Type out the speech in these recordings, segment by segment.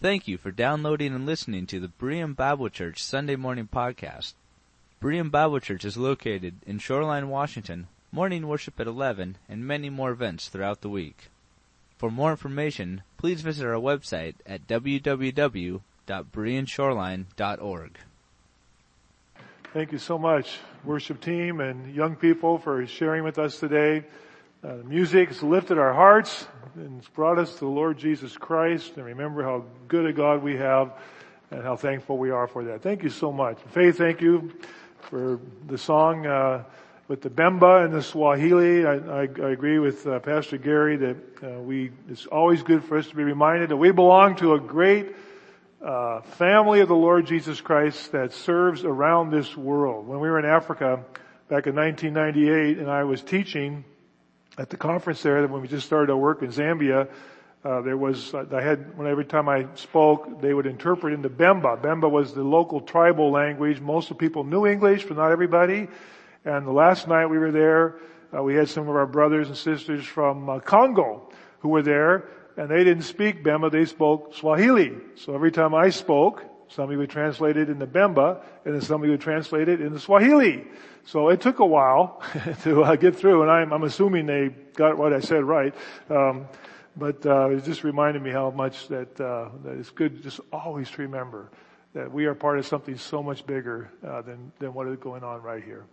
Thank you for downloading and listening to the Berean Bible Church Sunday Morning Podcast. Berean Bible Church is located in Shoreline, Washington, morning worship at 11, and many more events throughout the week. For more information, please visit our website at www.bereanshoreline.org. Thank you so much, worship team and young people for sharing with us today. Uh, music has lifted our hearts and it's brought us to the Lord Jesus Christ and remember how good a God we have and how thankful we are for that. Thank you so much. Faith, thank you for the song, uh, with the Bemba and the Swahili. I, I, I agree with uh, Pastor Gary that uh, we, it's always good for us to be reminded that we belong to a great uh, family of the Lord Jesus Christ that serves around this world. When we were in Africa back in 1998 and I was teaching, at the conference there, when we just started our work in Zambia, uh, there was, I had, when every time I spoke, they would interpret into Bemba. Bemba was the local tribal language. Most of the people knew English, but not everybody. And the last night we were there, uh, we had some of our brothers and sisters from uh, Congo who were there, and they didn't speak Bemba, they spoke Swahili. So every time I spoke, somebody would translate it into Bemba, and then somebody would translate it into Swahili. So it took a while to uh, get through, and I'm, I'm, assuming they got what I said right. Um, but uh, it just reminded me how much that uh, that it's good just always to remember that we are part of something so much bigger uh, than than what is going on right here.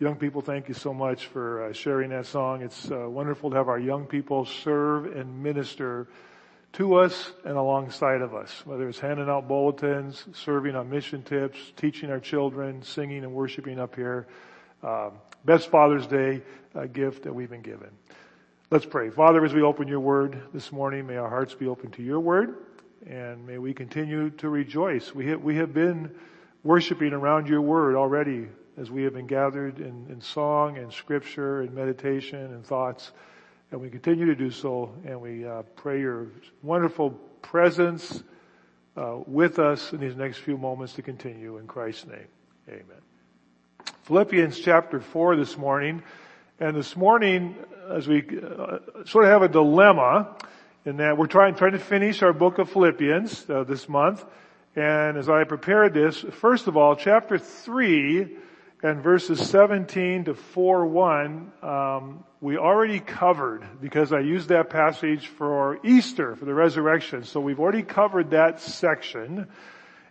Young people, thank you so much for uh, sharing that song. It's uh, wonderful to have our young people serve and minister to us and alongside of us, whether it's handing out bulletins, serving on mission tips, teaching our children, singing and worshiping up here. Uh, best Father's Day uh, gift that we've been given. Let's pray. Father, as we open your word this morning, may our hearts be open to your word and may we continue to rejoice. We have, we have been worshiping around your word already as we have been gathered in, in song and scripture and meditation and thoughts. And we continue to do so, and we uh, pray your wonderful presence uh, with us in these next few moments to continue. In Christ's name, amen. Philippians chapter 4 this morning. And this morning, as we uh, sort of have a dilemma in that we're trying, trying to finish our book of Philippians uh, this month. And as I prepared this, first of all, chapter 3 and verses 17 to 4-1, um, we already covered because I used that passage for Easter, for the resurrection. So we've already covered that section.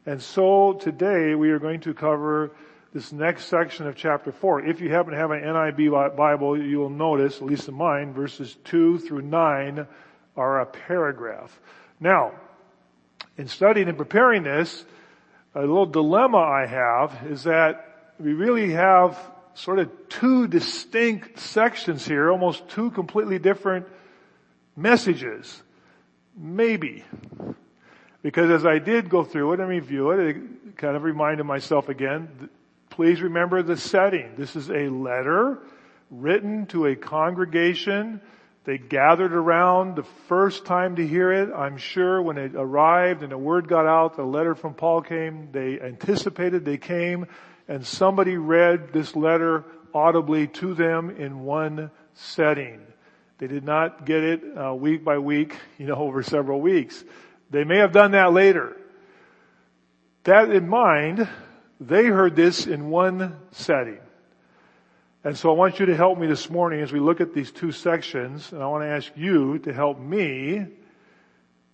And so today we are going to cover this next section of chapter 4. If you happen to have an NIV Bible, you will notice, at least in mine, verses 2 through 9 are a paragraph. Now, in studying and preparing this, a little dilemma I have is that we really have sort of two distinct sections here, almost two completely different messages. Maybe. Because as I did go through it and review it, it kind of reminded myself again, please remember the setting. This is a letter written to a congregation. They gathered around the first time to hear it. I'm sure when it arrived and the word got out, the letter from Paul came, they anticipated they came and somebody read this letter audibly to them in one setting. They did not get it uh, week by week, you know, over several weeks. They may have done that later. That in mind, they heard this in one setting. And so I want you to help me this morning as we look at these two sections, and I want to ask you to help me.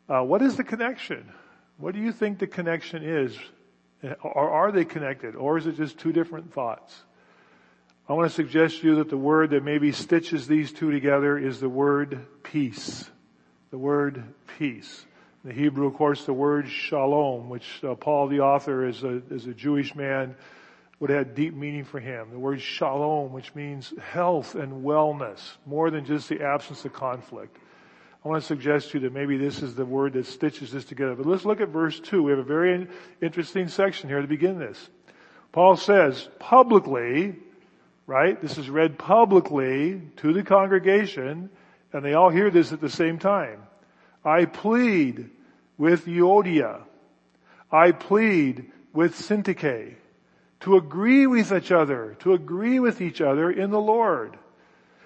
Uh, what is the connection? What do you think the connection is or are they connected? Or is it just two different thoughts? I want to suggest to you that the word that maybe stitches these two together is the word peace. The word peace. In the Hebrew, of course, the word shalom, which uh, Paul the author is a, is a Jewish man, would have deep meaning for him. The word shalom, which means health and wellness, more than just the absence of conflict. I want to suggest to you that maybe this is the word that stitches this together. But let's look at verse 2. We have a very interesting section here to begin this. Paul says, publicly, right? This is read publicly to the congregation, and they all hear this at the same time. I plead with Euodia. I plead with Syntyche to agree with each other, to agree with each other in the Lord.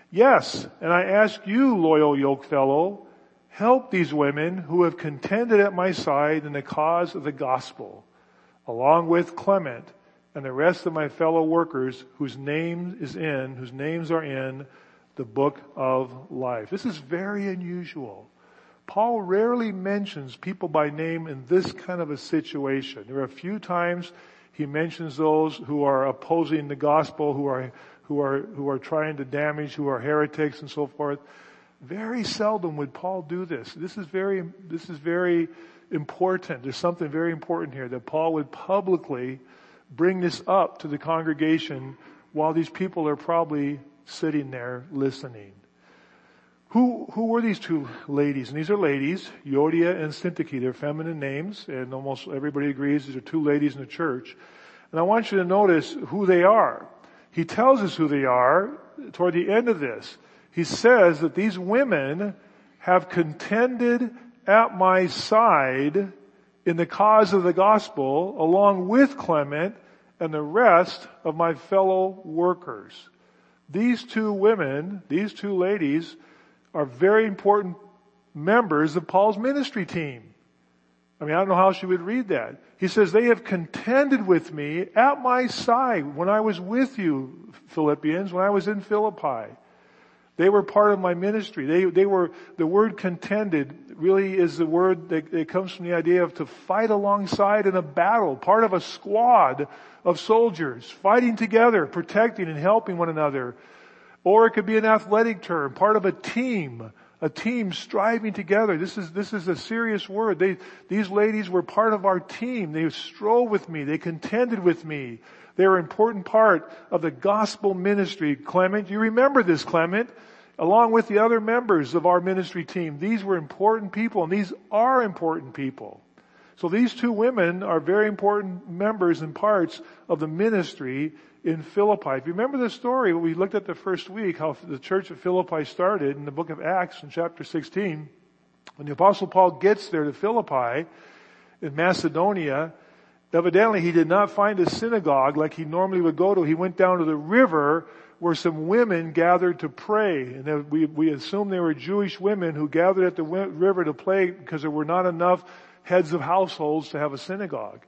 Yes, and I ask you, loyal yoke fellow, help these women who have contended at my side in the cause of the gospel, along with Clement and the rest of my fellow workers whose name is in, whose names are in the book of life. This is very unusual. Paul rarely mentions people by name in this kind of a situation. There are a few times he mentions those who are opposing the gospel, who are, who are, who are trying to damage, who are heretics and so forth. Very seldom would Paul do this. This is very, this is very important. There's something very important here that Paul would publicly bring this up to the congregation while these people are probably sitting there listening. Who, who were these two ladies? And these are ladies, Euodia and Syntyche. They're feminine names, and almost everybody agrees these are two ladies in the church. And I want you to notice who they are. He tells us who they are toward the end of this. He says that these women have contended at my side in the cause of the gospel along with Clement and the rest of my fellow workers. These two women, these two ladies, are very important members of Paul's ministry team. I mean, I don't know how she would read that. He says, they have contended with me at my side when I was with you, Philippians, when I was in Philippi. They were part of my ministry. They, they were, the word contended really is the word that, that comes from the idea of to fight alongside in a battle, part of a squad of soldiers, fighting together, protecting and helping one another. Or it could be an athletic term, part of a team, a team striving together. This is, this is a serious word. They, these ladies were part of our team. They strove with me. They contended with me. They were an important part of the gospel ministry. Clement, you remember this, Clement? Along with the other members of our ministry team. These were important people and these are important people. So these two women are very important members and parts of the ministry in Philippi. If you remember the story we looked at the first week, how the church of Philippi started in the book of Acts in chapter 16, when the apostle Paul gets there to Philippi in Macedonia, evidently he did not find a synagogue like he normally would go to. He went down to the river where some women gathered to pray. And we, we assume they were Jewish women who gathered at the river to pray because there were not enough heads of households to have a synagogue.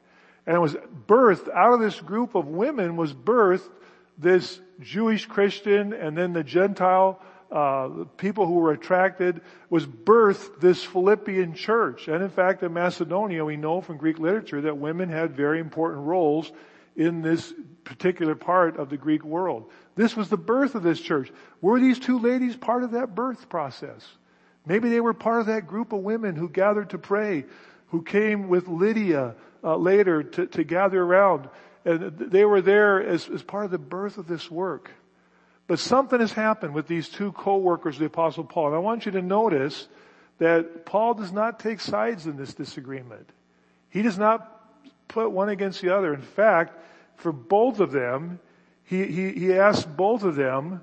And it was birthed out of this group of women was birthed this Jewish Christian and then the Gentile uh, people who were attracted was birthed this Philippian church. And in fact, in Macedonia, we know from Greek literature that women had very important roles in this particular part of the Greek world. This was the birth of this church. Were these two ladies part of that birth process? Maybe they were part of that group of women who gathered to pray, who came with Lydia uh, later to, to gather around. And they were there as, as part of the birth of this work. But something has happened with these two co-workers of the apostle Paul. And I want you to notice that Paul does not take sides in this disagreement. He does not put one against the other. In fact, for both of them, he, he, he asks both of them,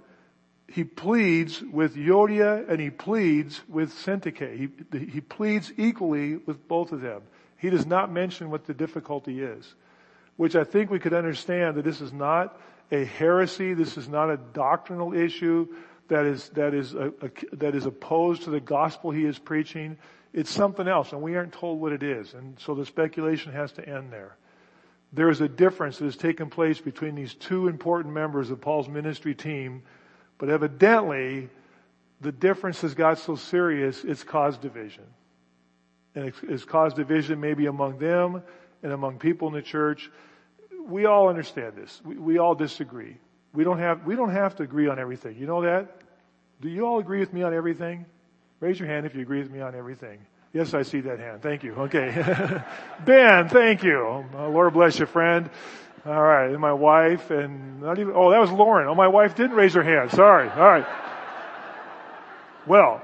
he pleads with Euodia and he pleads with Syntyche. He, he pleads equally with both of them. He does not mention what the difficulty is, which I think we could understand that this is not a heresy. This is not a doctrinal issue that is, that is, a, a, that is opposed to the gospel he is preaching. It's something else and we aren't told what it is. And so the speculation has to end there. There is a difference that has taken place between these two important members of Paul's ministry team, but evidently the difference has got so serious it's caused division and it's caused division maybe among them and among people in the church. We all understand this. We, we all disagree. We don't have, we don't have to agree on everything. You know that? Do you all agree with me on everything? Raise your hand if you agree with me on everything. Yes, I see that hand. Thank you. Okay. ben, thank you. Uh, Lord bless you, friend. All right. And my wife and not even, oh, that was Lauren. Oh, my wife didn't raise her hand. Sorry. All right. Well,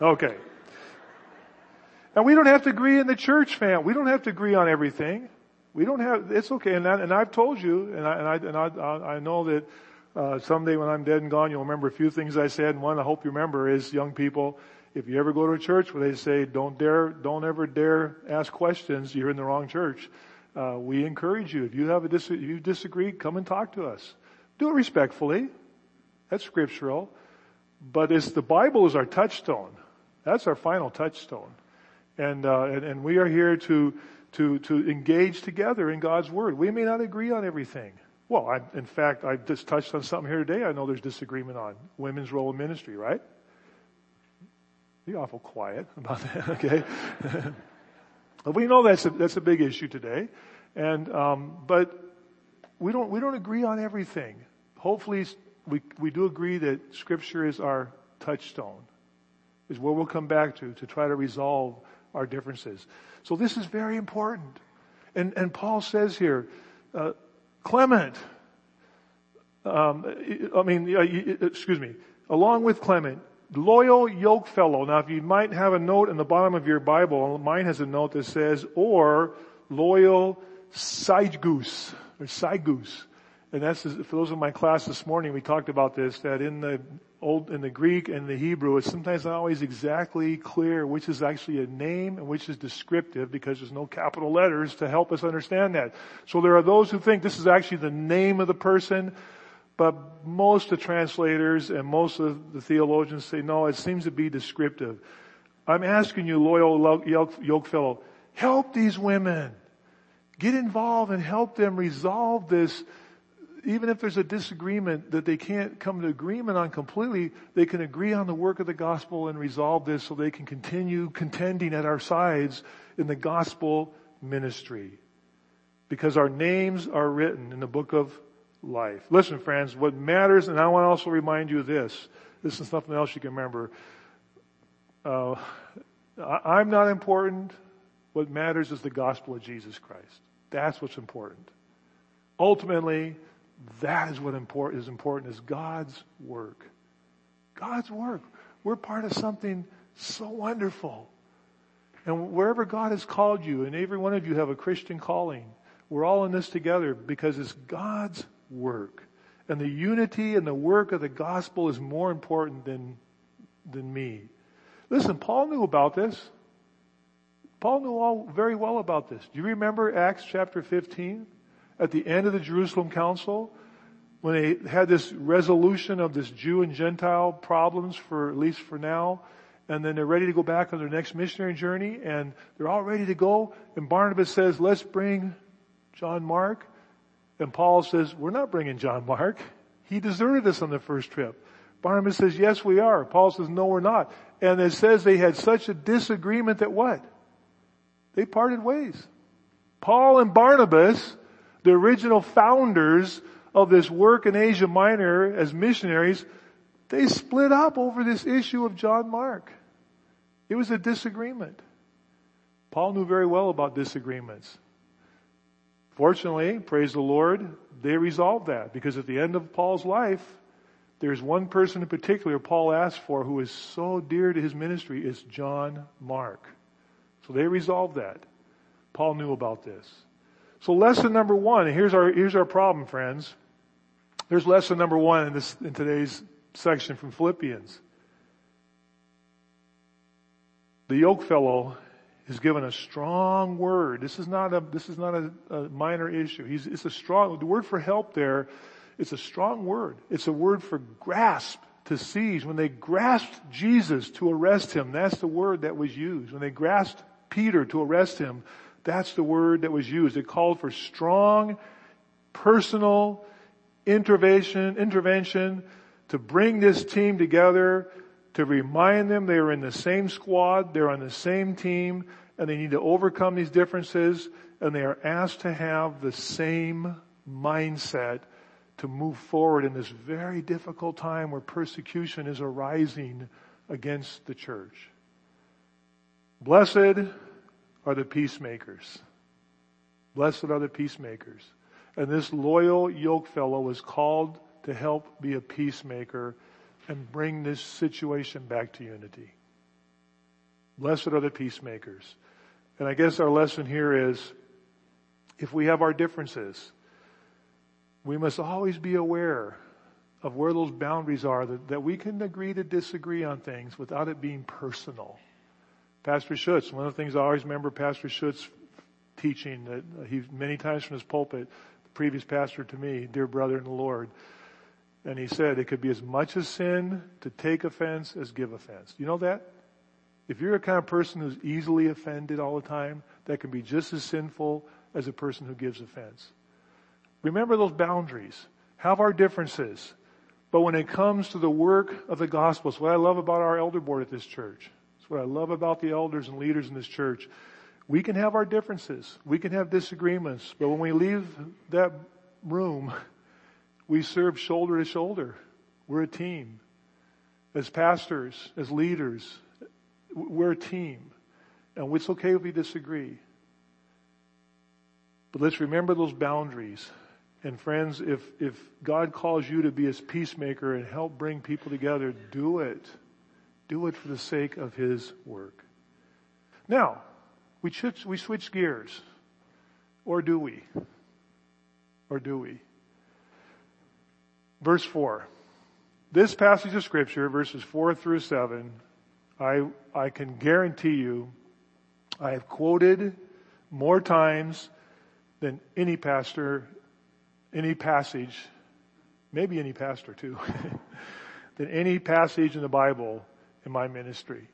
okay. And we don't have to agree in the church, fam. We don't have to agree on everything. We don't have, it's okay. And, and I've told you, and I, and I, and I, I know that, uh, someday when I'm dead and gone, you'll remember a few things I said. And one I hope you remember is young people, if you ever go to a church where they say, don't dare, don't ever dare ask questions, you're in the wrong church. Uh, we encourage you. If you have a dis- if you disagree, come and talk to us. Do it respectfully. That's scriptural. But it's the Bible is our touchstone. That's our final touchstone. And, uh, and, and we are here to, to, to engage together in God's Word. We may not agree on everything. Well, I, in fact, I just touched on something here today I know there's disagreement on. Women's role in ministry, right? Be awful quiet about that, okay? but we know that's a, that's a big issue today. And, um, but we don't, we don't agree on everything. Hopefully we, we do agree that scripture is our touchstone, is where we'll come back to, to try to resolve our differences. So this is very important. And, and Paul says here, uh, Clement, um, I mean, uh, excuse me, along with Clement, loyal yoke fellow. Now, if you might have a note in the bottom of your Bible, mine has a note that says, or loyal Syzygus, or Syzygus. And that's, for those of my class this morning, we talked about this, that in the old, in the Greek and the Hebrew, it's sometimes not always exactly clear which is actually a name and which is descriptive because there's no capital letters to help us understand that. So there are those who think this is actually the name of the person, but most of the translators and most of the theologians say, no, it seems to be descriptive. I'm asking you, loyal yoke fellow, help these women. Get involved and help them resolve this even if there's a disagreement that they can't come to agreement on completely, they can agree on the work of the gospel and resolve this so they can continue contending at our sides in the gospel ministry. Because our names are written in the book of life. Listen friends, what matters, and I want to also remind you of this, this is something else you can remember. Uh, I'm not important. What matters is the gospel of Jesus Christ. That's what's important. Ultimately, that is what important, is important is God's work. God's work. We're part of something so wonderful. And wherever God has called you, and every one of you have a Christian calling, we're all in this together because it's God's work. And the unity and the work of the gospel is more important than, than me. Listen, Paul knew about this. Paul knew all very well about this. Do you remember Acts chapter 15? At the end of the Jerusalem Council, when they had this resolution of this Jew and Gentile problems for, at least for now, and then they're ready to go back on their next missionary journey, and they're all ready to go, and Barnabas says, let's bring John Mark, and Paul says, we're not bringing John Mark. He deserted us on the first trip. Barnabas says, yes we are. Paul says, no we're not. And it says they had such a disagreement that what? They parted ways. Paul and Barnabas the original founders of this work in Asia Minor as missionaries, they split up over this issue of John Mark. It was a disagreement. Paul knew very well about disagreements. Fortunately, praise the Lord, they resolved that because at the end of Paul's life, there's one person in particular Paul asked for who is so dear to his ministry is John Mark. So they resolved that. Paul knew about this. So lesson number one, here's our, here's our problem, friends. There's lesson number one in this, in today's section from Philippians. The yoke fellow is given a strong word. This is not a, this is not a, a minor issue. He's, it's a strong, the word for help there, it's a strong word. It's a word for grasp, to seize. When they grasped Jesus to arrest him, that's the word that was used. When they grasped Peter to arrest him, that's the word that was used. It called for strong, personal intervention, intervention to bring this team together, to remind them they are in the same squad, they're on the same team, and they need to overcome these differences, and they are asked to have the same mindset to move forward in this very difficult time where persecution is arising against the church. Blessed are the peacemakers. Blessed are the peacemakers. And this loyal yoke fellow was called to help be a peacemaker and bring this situation back to unity. Blessed are the peacemakers. And I guess our lesson here is if we have our differences, we must always be aware of where those boundaries are that, that we can agree to disagree on things without it being personal. Pastor Schutz, one of the things I always remember Pastor Schutz teaching that he many times from his pulpit, the previous pastor to me, dear brother in the Lord, and he said it could be as much a sin to take offense as give offense. You know that? If you're a kind of person who's easily offended all the time, that can be just as sinful as a person who gives offense. Remember those boundaries. Have our differences. But when it comes to the work of the gospel, it's what I love about our elder board at this church. What I love about the elders and leaders in this church. We can have our differences. We can have disagreements. But when we leave that room, we serve shoulder to shoulder. We're a team. As pastors, as leaders, we're a team. And it's okay if we disagree. But let's remember those boundaries. And friends, if, if God calls you to be his peacemaker and help bring people together, do it. Do it for the sake of his work. Now, we, switch, we switch gears. Or do we? Or do we? Verse 4. This passage of scripture, verses 4 through 7, I, I can guarantee you, I have quoted more times than any pastor, any passage, maybe any pastor too, than any passage in the Bible in my ministry.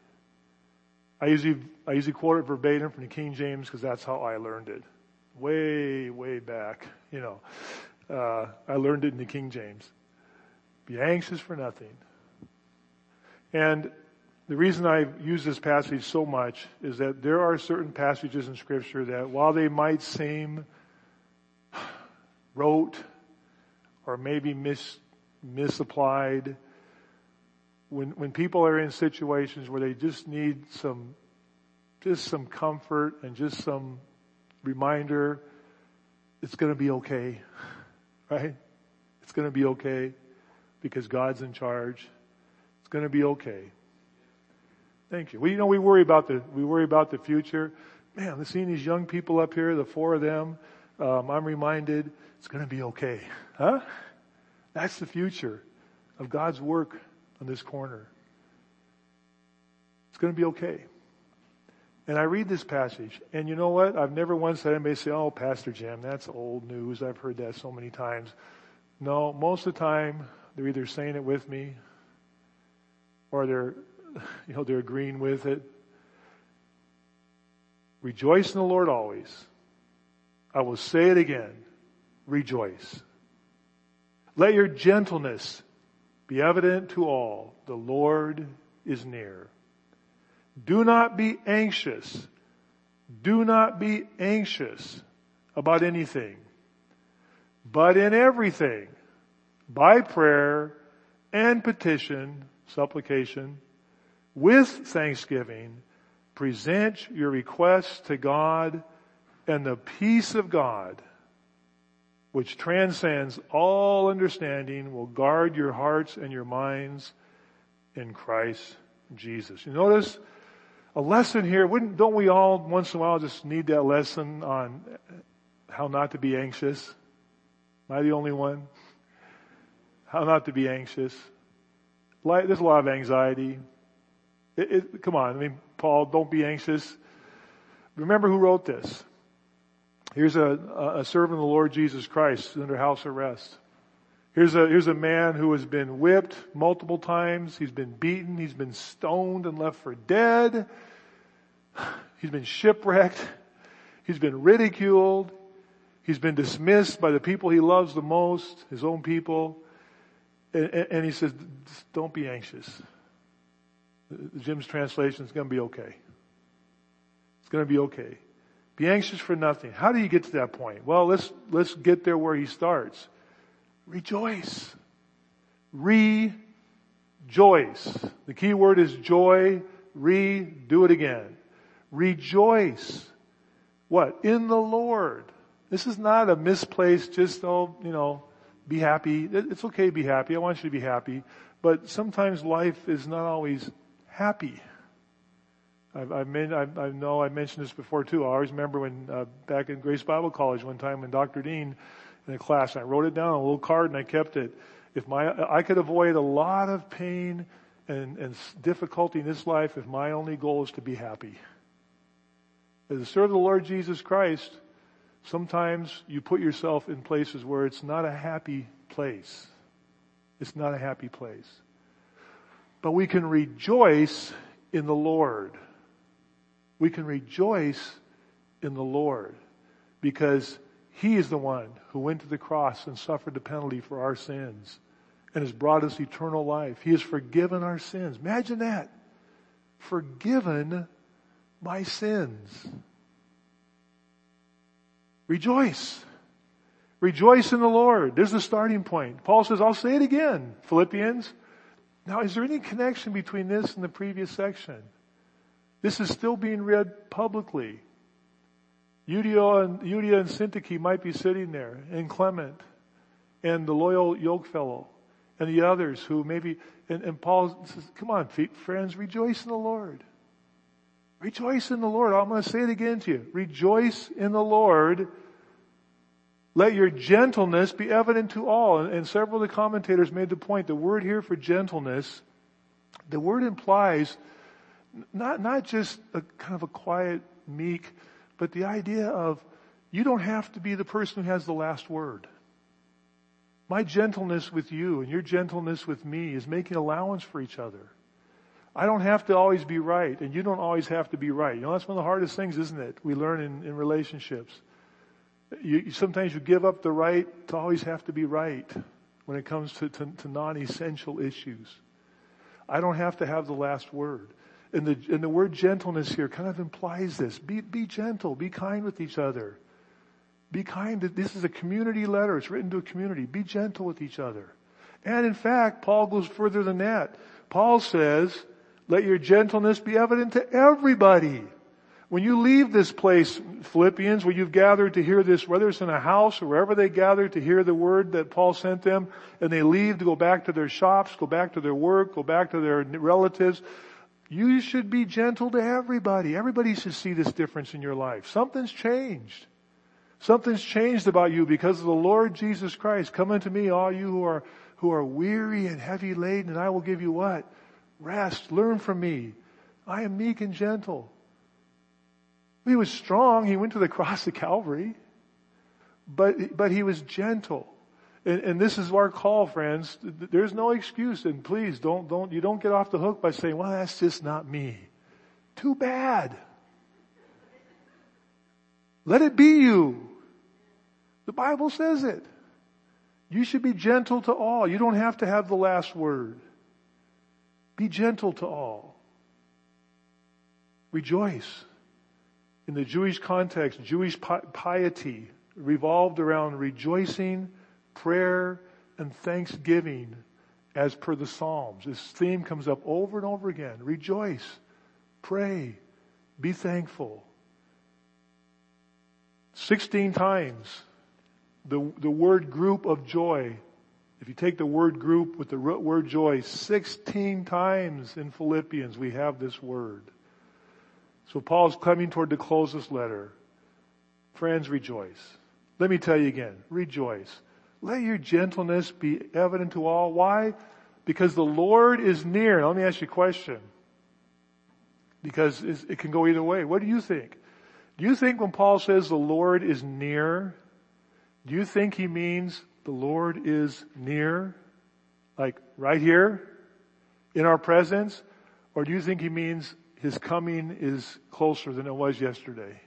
I usually, I usually quote it verbatim from the King James because that's how I learned it. Way, way back, you know. Uh, I learned it in the King James. Be anxious for nothing. And the reason I use this passage so much is that there are certain passages in scripture that while they might seem rote or maybe mis, misapplied, when, when people are in situations where they just need some, just some comfort and just some reminder, it's gonna be okay, right? It's gonna be okay because God's in charge. It's gonna be okay. Thank you. We, you know, we worry about the, we worry about the future. Man, seeing these young people up here, the four of them, um, I'm reminded it's going to be okay. Huh? That's the future of God's work on this corner. It's going to be okay. And I read this passage, and you know what? I've never once had anybody say, oh, Pastor Jim, that's old news. I've heard that so many times. No, most of the time, they're either saying it with me, or they're you know, they're agreeing with it. Rejoice in the Lord always. I will say it again. Rejoice. Let your gentleness be evident to all. The Lord is near. Do not be anxious. Do not be anxious about anything, but in everything, by prayer and petition, supplication, with thanksgiving, present your requests to God and the peace of God, which transcends all understanding, will guard your hearts and your minds in Christ Jesus. You notice a lesson here, wouldn't, don't we all once in a while just need that lesson on how not to be anxious? Am I the only one? How not to be anxious. Like, There's a lot of anxiety. It, it, come on, I mean, Paul, don't be anxious. Remember who wrote this. Here's a, a servant of the Lord Jesus Christ under house arrest. Here's a, here's a man who has been whipped multiple times. He's been beaten. He's been stoned and left for dead. He's been shipwrecked. He's been ridiculed. He's been dismissed by the people he loves the most, his own people. And, and, he says, don't be anxious. The Jim's translation is going to be okay. It's going to be okay. Be anxious for nothing. How do you get to that point? Well, let's, let's get there where he starts. Rejoice. Rejoice. The key word is joy. Re, do it again. Rejoice. What? In the Lord. This is not a misplaced, just, oh, you know, be happy. It's okay to be happy. I want you to be happy. But sometimes life is not always happy. I've, I've i I know I mentioned this before too. I always remember when uh, back in Grace Bible College one time when Dr. Dean in a class, I wrote it down on a little card and I kept it. If my I could avoid a lot of pain and, and difficulty in this life if my only goal is to be happy. As a servant of the Lord Jesus Christ, sometimes you put yourself in places where it's not a happy place. It's not a happy place but we can rejoice in the Lord. We can rejoice in the Lord because He is the one who went to the cross and suffered the penalty for our sins and has brought us eternal life. He has forgiven our sins. Imagine that. Forgiven my sins. Rejoice. Rejoice in the Lord. There's the starting point. Paul says, I'll say it again, Philippians. Now, is there any connection between this and the previous section? This is still being read publicly. Euodia and, Euodia and Syntyche might be sitting there, and Clement, and the loyal yoke fellow, and the others who maybe, and, and Paul says, come on, friends, rejoice in the Lord. Rejoice in the Lord. I'm going to say it again to you. Rejoice in the Lord. Let your gentleness be evident to all. And, and several of the commentators made the point, the word here for gentleness, the word implies not, not just a kind of a quiet, meek, but the idea of you don't have to be the person who has the last word. My gentleness with you and your gentleness with me is making allowance for each other. I don't have to always be right and you don't always have to be right. You know, that's one of the hardest things, isn't it? We learn in, in relationships. You, sometimes you give up the right to always have to be right when it comes to, to, to non-essential issues. I don't have to have the last word. And the, and the word gentleness here kind of implies this. Be, be gentle. Be kind with each other. Be kind. This is a community letter. It's written to a community. Be gentle with each other. And in fact, Paul goes further than that. Paul says, let your gentleness be evident to everybody. When you leave this place, Philippians, where you've gathered to hear this, whether it's in a house or wherever they gather to hear the word that Paul sent them, and they leave to go back to their shops, go back to their work, go back to their relatives, you should be gentle to everybody. Everybody should see this difference in your life. Something's changed. Something's changed about you because of the Lord Jesus Christ. Come unto me, all you who are, who are weary and heavy laden, and I will give you what? Rest. Learn from me. I am meek and gentle. He was strong. He went to the cross of Calvary. But, but he was gentle. And, and, this is our call, friends. There's no excuse. And please don't, don't, you don't get off the hook by saying, well, that's just not me. Too bad. Let it be you. The Bible says it. You should be gentle to all. You don't have to have the last word. Be gentle to all. Rejoice in the Jewish context, Jewish piety revolved around rejoicing, prayer, and thanksgiving as per the Psalms. This theme comes up over and over again. Rejoice, pray, be thankful. 16 times the, the word group of joy. If you take the word group with the word joy, 16 times in Philippians we have this word. So Paul's coming toward the close this letter. Friends, rejoice. Let me tell you again, rejoice. Let your gentleness be evident to all. Why? Because the Lord is near. Now, let me ask you a question. Because it can go either way. What do you think? Do you think when Paul says the Lord is near, do you think he means the Lord is near? Like right here? In our presence? Or do you think he means his coming is closer than it was yesterday.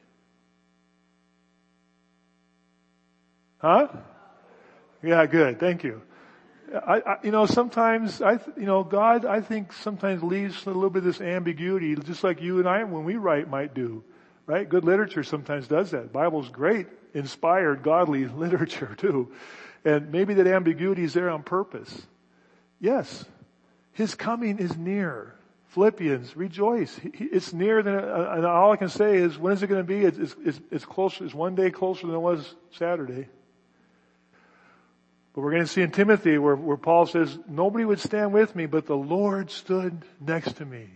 Huh? Yeah, good. Thank you. I, I, you know, sometimes I, you know, God, I think sometimes leaves a little bit of this ambiguity, just like you and I, when we write, might do. Right? Good literature sometimes does that. Bible's great, inspired, godly literature too. And maybe that ambiguity is there on purpose. Yes. His coming is near. Philippians, rejoice. It's near than, uh, and all I can say is, when is it going to be? It's, it's, it's closer, it's one day closer than it was Saturday. But we're going to see in Timothy where, where Paul says, nobody would stand with me, but the Lord stood next to me.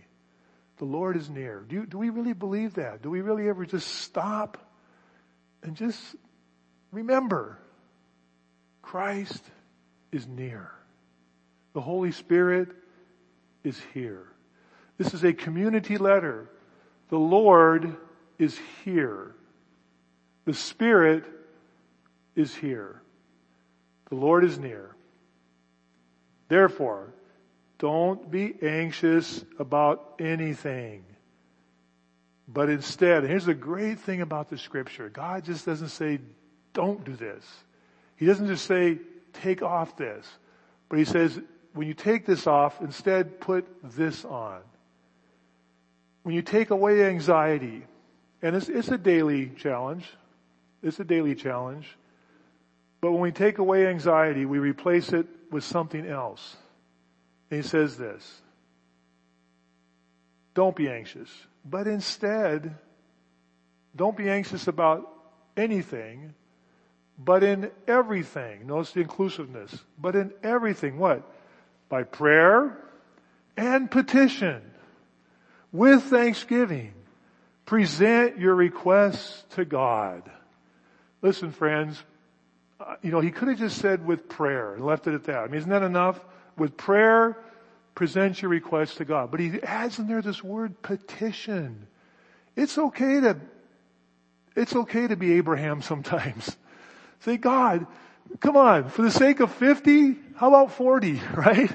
The Lord is near. Do, you, do we really believe that? Do we really ever just stop and just remember Christ is near. The Holy Spirit is here. This is a community letter. The Lord is here. The Spirit is here. The Lord is near. Therefore, don't be anxious about anything. But instead, here's the great thing about the scripture. God just doesn't say, don't do this. He doesn't just say, take off this. But he says, when you take this off, instead put this on. When you take away anxiety, and it's, it's a daily challenge. It's a daily challenge. But when we take away anxiety, we replace it with something else. And he says this. Don't be anxious. But instead, don't be anxious about anything, but in everything. Notice the inclusiveness. But in everything, what? By prayer and petition with thanksgiving. Present your requests to God. Listen friends, you know, he could have just said with prayer and left it at that. I mean, isn't that enough? With prayer, present your request to God. But he adds in there this word petition. It's okay to, it's okay to be Abraham sometimes. Say, God, come on, for the sake of 50, how about 40, right?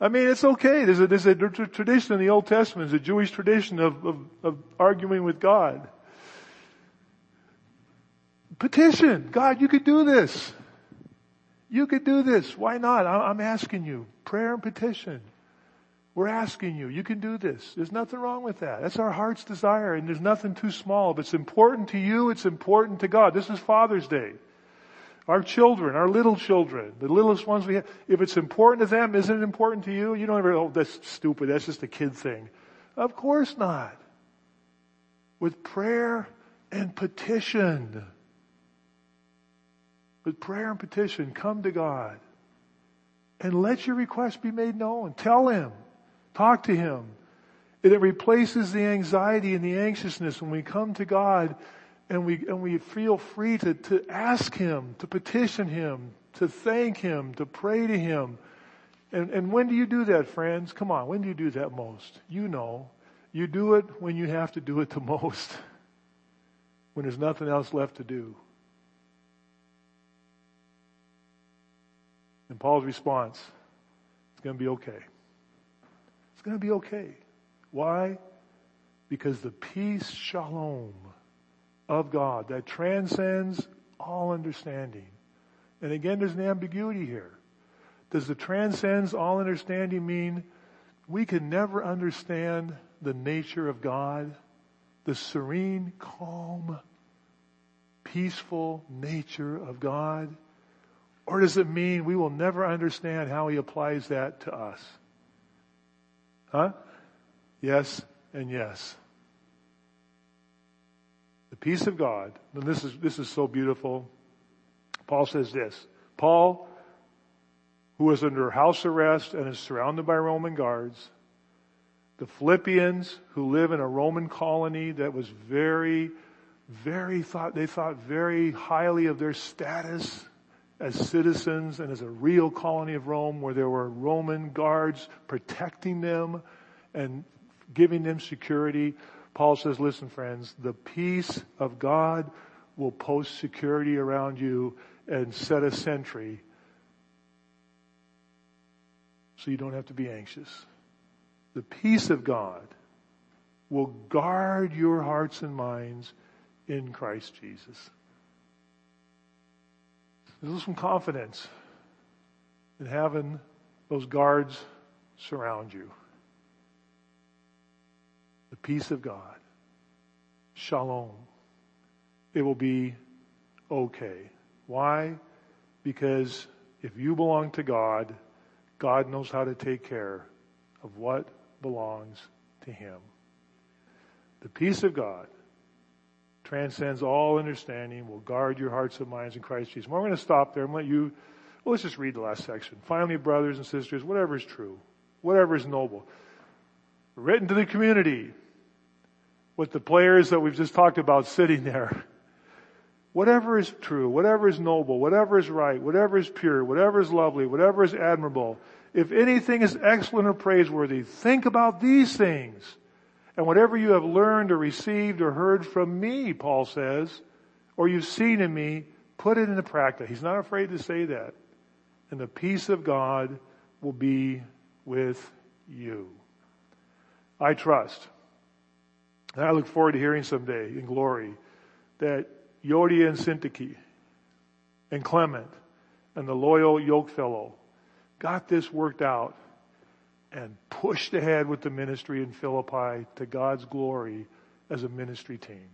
I mean, it's okay. There's a, there's a tradition in the Old Testament, there's a Jewish tradition of, of, of arguing with God. Petition. God, you could do this. You could do this. Why not? I'm asking you. Prayer and petition. We're asking you. You can do this. There's nothing wrong with that. That's our heart's desire and there's nothing too small. If it's important to you, it's important to God. This is Father's Day. Our children, our little children, the littlest ones we have, if it's important to them, isn't it important to you? You don't ever, oh, that's stupid. That's just a kid thing. Of course not. With prayer and petition with prayer and petition, come to God and let your request be made known. Tell Him. Talk to Him. And it replaces the anxiety and the anxiousness when we come to God and we, and we feel free to, to ask Him, to petition Him, to thank Him, to pray to Him. And, and when do you do that, friends? Come on, when do you do that most? You know. You do it when you have to do it the most. When there's nothing else left to do. And Paul's response, it's going to be okay. It's going to be okay. Why? Because the peace, shalom, of God that transcends all understanding. And again, there's an ambiguity here. Does the transcends all understanding mean we can never understand the nature of God, the serene, calm, peaceful nature of God? Or does it mean we will never understand how he applies that to us? Huh? Yes and yes. The peace of God, and this is, this is so beautiful. Paul says this, Paul, who is under house arrest and is surrounded by Roman guards, the Philippians who live in a Roman colony that was very, very thought, they thought very highly of their status as citizens and as a real colony of Rome where there were Roman guards protecting them and giving them security. Paul says, listen friends, the peace of God will post security around you and set a sentry so you don't have to be anxious. The peace of God will guard your hearts and minds in Christ Jesus. There's some confidence in having those guards surround you. The peace of God. Shalom. It will be okay. Why? Because if you belong to God, God knows how to take care of what belongs to Him. The peace of God transcends all understanding, will guard your hearts and minds in Christ Jesus. We're going to stop there and let you, well, let's just read the last section. Finally, brothers and sisters, whatever is true, whatever is noble, written to the community with the players that we've just talked about sitting there. Whatever is true, whatever is noble, whatever is right, whatever is pure, whatever is lovely, whatever is admirable, if anything is excellent or praiseworthy, think about these things. And whatever you have learned or received or heard from me, Paul says, or you've seen in me, put it into practice. He's not afraid to say that. And the peace of God will be with you. I trust And I look forward to hearing someday in glory that Euodia and Syntyche and Clement and the loyal yoke fellow got this worked out and pushed ahead with the ministry in Philippi to God's glory as a ministry team.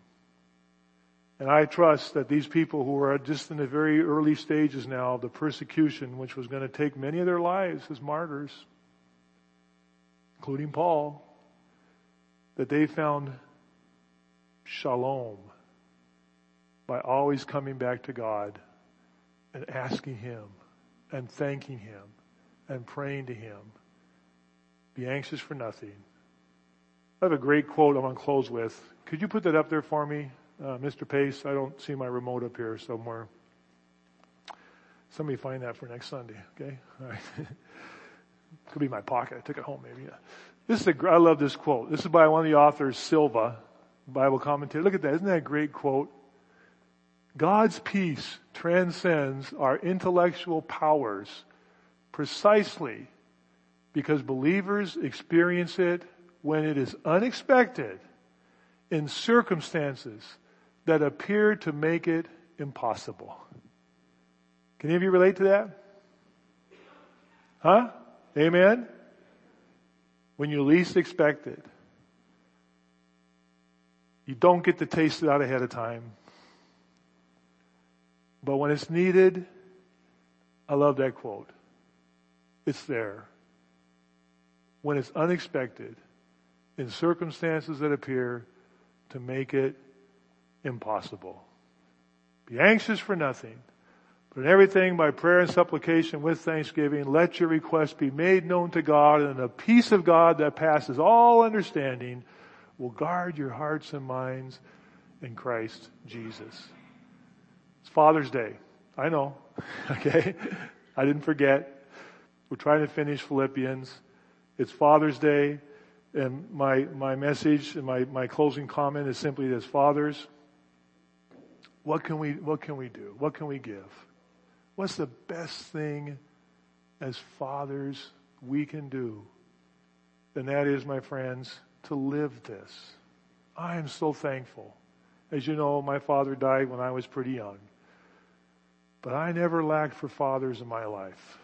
And I trust that these people who are just in the very early stages now of the persecution, which was going to take many of their lives as martyrs, including Paul, that they found shalom by always coming back to God and asking Him and thanking Him and praying to Him. Be anxious for nothing. I have a great quote I want to close with. Could you put that up there for me, uh, Mr. Pace? I don't see my remote up here somewhere. Somebody find that for next Sunday, okay? All right. Could be my pocket. I took it home maybe. Yeah. This is a, I love this quote. This is by one of the authors, Silva, Bible commentator. Look at that. Isn't that a great quote? God's peace transcends our intellectual powers precisely because believers experience it when it is unexpected in circumstances that appear to make it impossible. Can any of you relate to that? Huh? Amen? When you least expect it. You don't get to taste it out ahead of time. But when it's needed, I love that quote. It's there. When it's unexpected, in circumstances that appear to make it impossible. Be anxious for nothing, but in everything by prayer and supplication with thanksgiving, let your requests be made known to God and the peace of God that passes all understanding will guard your hearts and minds in Christ Jesus. It's Father's Day. I know. Okay. I didn't forget. We're trying to finish Philippians. It's Father's Day. And my, my message and my, my closing comment is simply this. Fathers, what can we, what can we do? What can we give? What's the best thing as fathers we can do? And that is, my friends, to live this. I am so thankful. As you know, my father died when I was pretty young. But I never lacked for fathers in my life.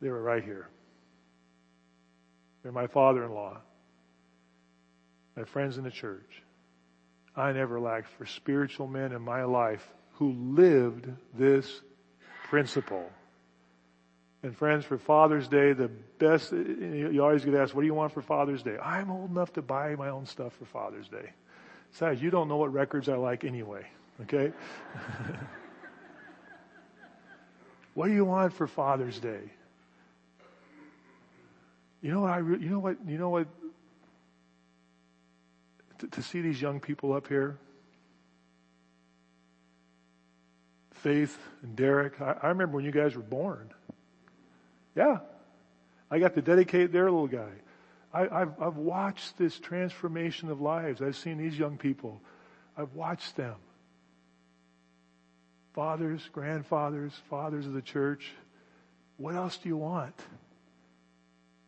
They were right here. They're my father in law, my friends in the church. I never lacked for spiritual men in my life who lived this principle. And friends, for Father's Day, the best, you always get asked, what do you want for Father's Day? I'm old enough to buy my own stuff for Father's Day. Besides, you don't know what records I like anyway, okay? what do you want for Father's Day? You know what I, you know what, you know what, to, to see these young people up here, Faith and Derek, I, I remember when you guys were born. Yeah. I got to dedicate their little guy. I, have I've watched this transformation of lives. I've seen these young people. I've watched them. Fathers, grandfathers, fathers of the church. What else do you want?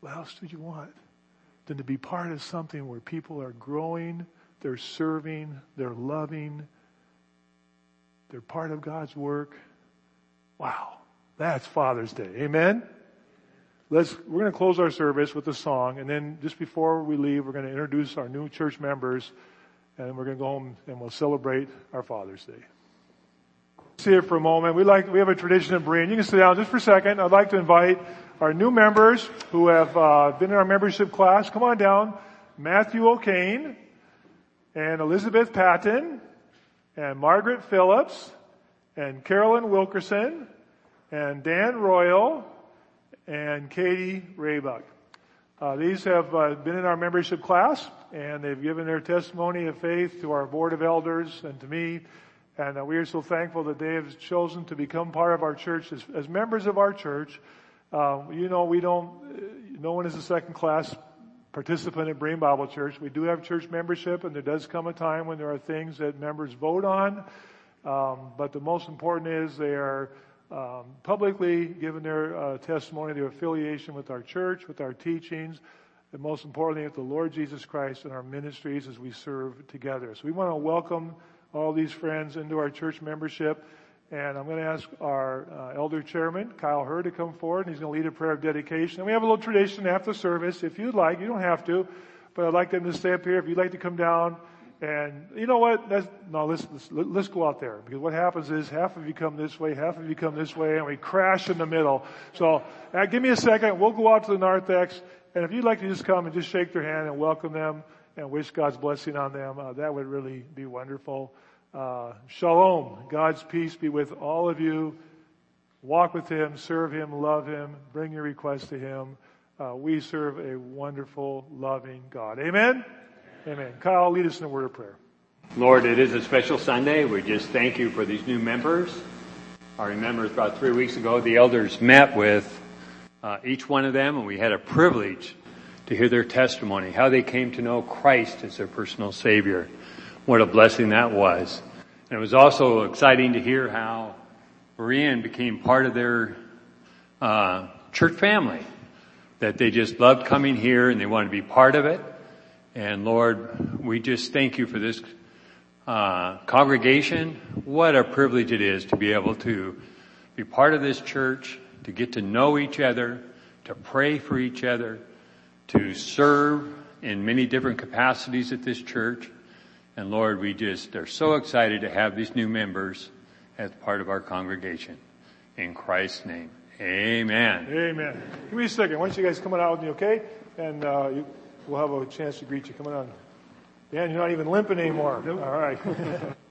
What else do you want than to be part of something where people are growing, they're serving, they're loving, they're part of God's work? Wow. That's Father's Day. Amen? Let's, we're going to close our service with a song, and then just before we leave, we're going to introduce our new church members, and we're going to go home and we'll celebrate our Father's Day. See it for a moment. We like, we have a tradition of Berean. You can sit down just for a second. I'd like to invite our new members who have uh, been in our membership class. Come on down. Matthew O'Kane and Elizabeth Patton and Margaret Phillips and Carolyn Wilkerson and Dan Royal and Katie Raybuck. Uh, these have uh, been in our membership class, and they've given their testimony of faith to our board of elders and to me. And uh, we are so thankful that they have chosen to become part of our church as, as members of our church. Uh, you know, we don't. Uh, no one is a second class participant at Berean Bible Church. We do have church membership, and there does come a time when there are things that members vote on. Um, but the most important is they are um, publicly given their uh, testimony, their affiliation with our church, with our teachings. and most importantly with the Lord Jesus Christ and our ministries as we serve together. So we want to welcome all these friends into our church membership. And I'm going to ask our uh, elder chairman, Kyle Hurd, to come forward, and he's going to lead a prayer of dedication. And we have a little tradition after service. If you'd like, you don't have to, but I'd like them to stay up here. If you'd like to come down, and you know what? Let's, no, let's, let's, let's go out there. Because what happens is half of you come this way, half of you come this way, and we crash in the middle. So uh, give me a second. We'll go out to the narthex. And if you'd like to just come and just shake their hand and welcome them and wish God's blessing on them, uh, that would really be wonderful. Uh, shalom. God's peace be with all of you. Walk with Him, serve Him, love Him, bring your requests to Him. Uh, we serve a wonderful, loving God. Amen? Amen. Kyle, lead us in a word of prayer. Lord, it is a special Sunday. We just thank you for these new members. I remember about three weeks ago, the elders met with uh, each one of them, and we had a privilege to hear their testimony, how they came to know Christ as their personal Savior. What a blessing that was. And it was also exciting to hear how Berean became part of their uh, church family. That they just loved coming here and they wanted to be part of it. And Lord, we just thank you for this uh, congregation. What a privilege it is to be able to be part of this church, to get to know each other, to pray for each other, to serve in many different capacities at this church. And Lord, we just are so excited to have these new members as part of our congregation. In Christ's name, amen. Amen. Give me a second. Why don't you guys come on out with me, okay? And uh, you, we'll have a chance to greet you. Come on. Dan, you're not even limping anymore. All right.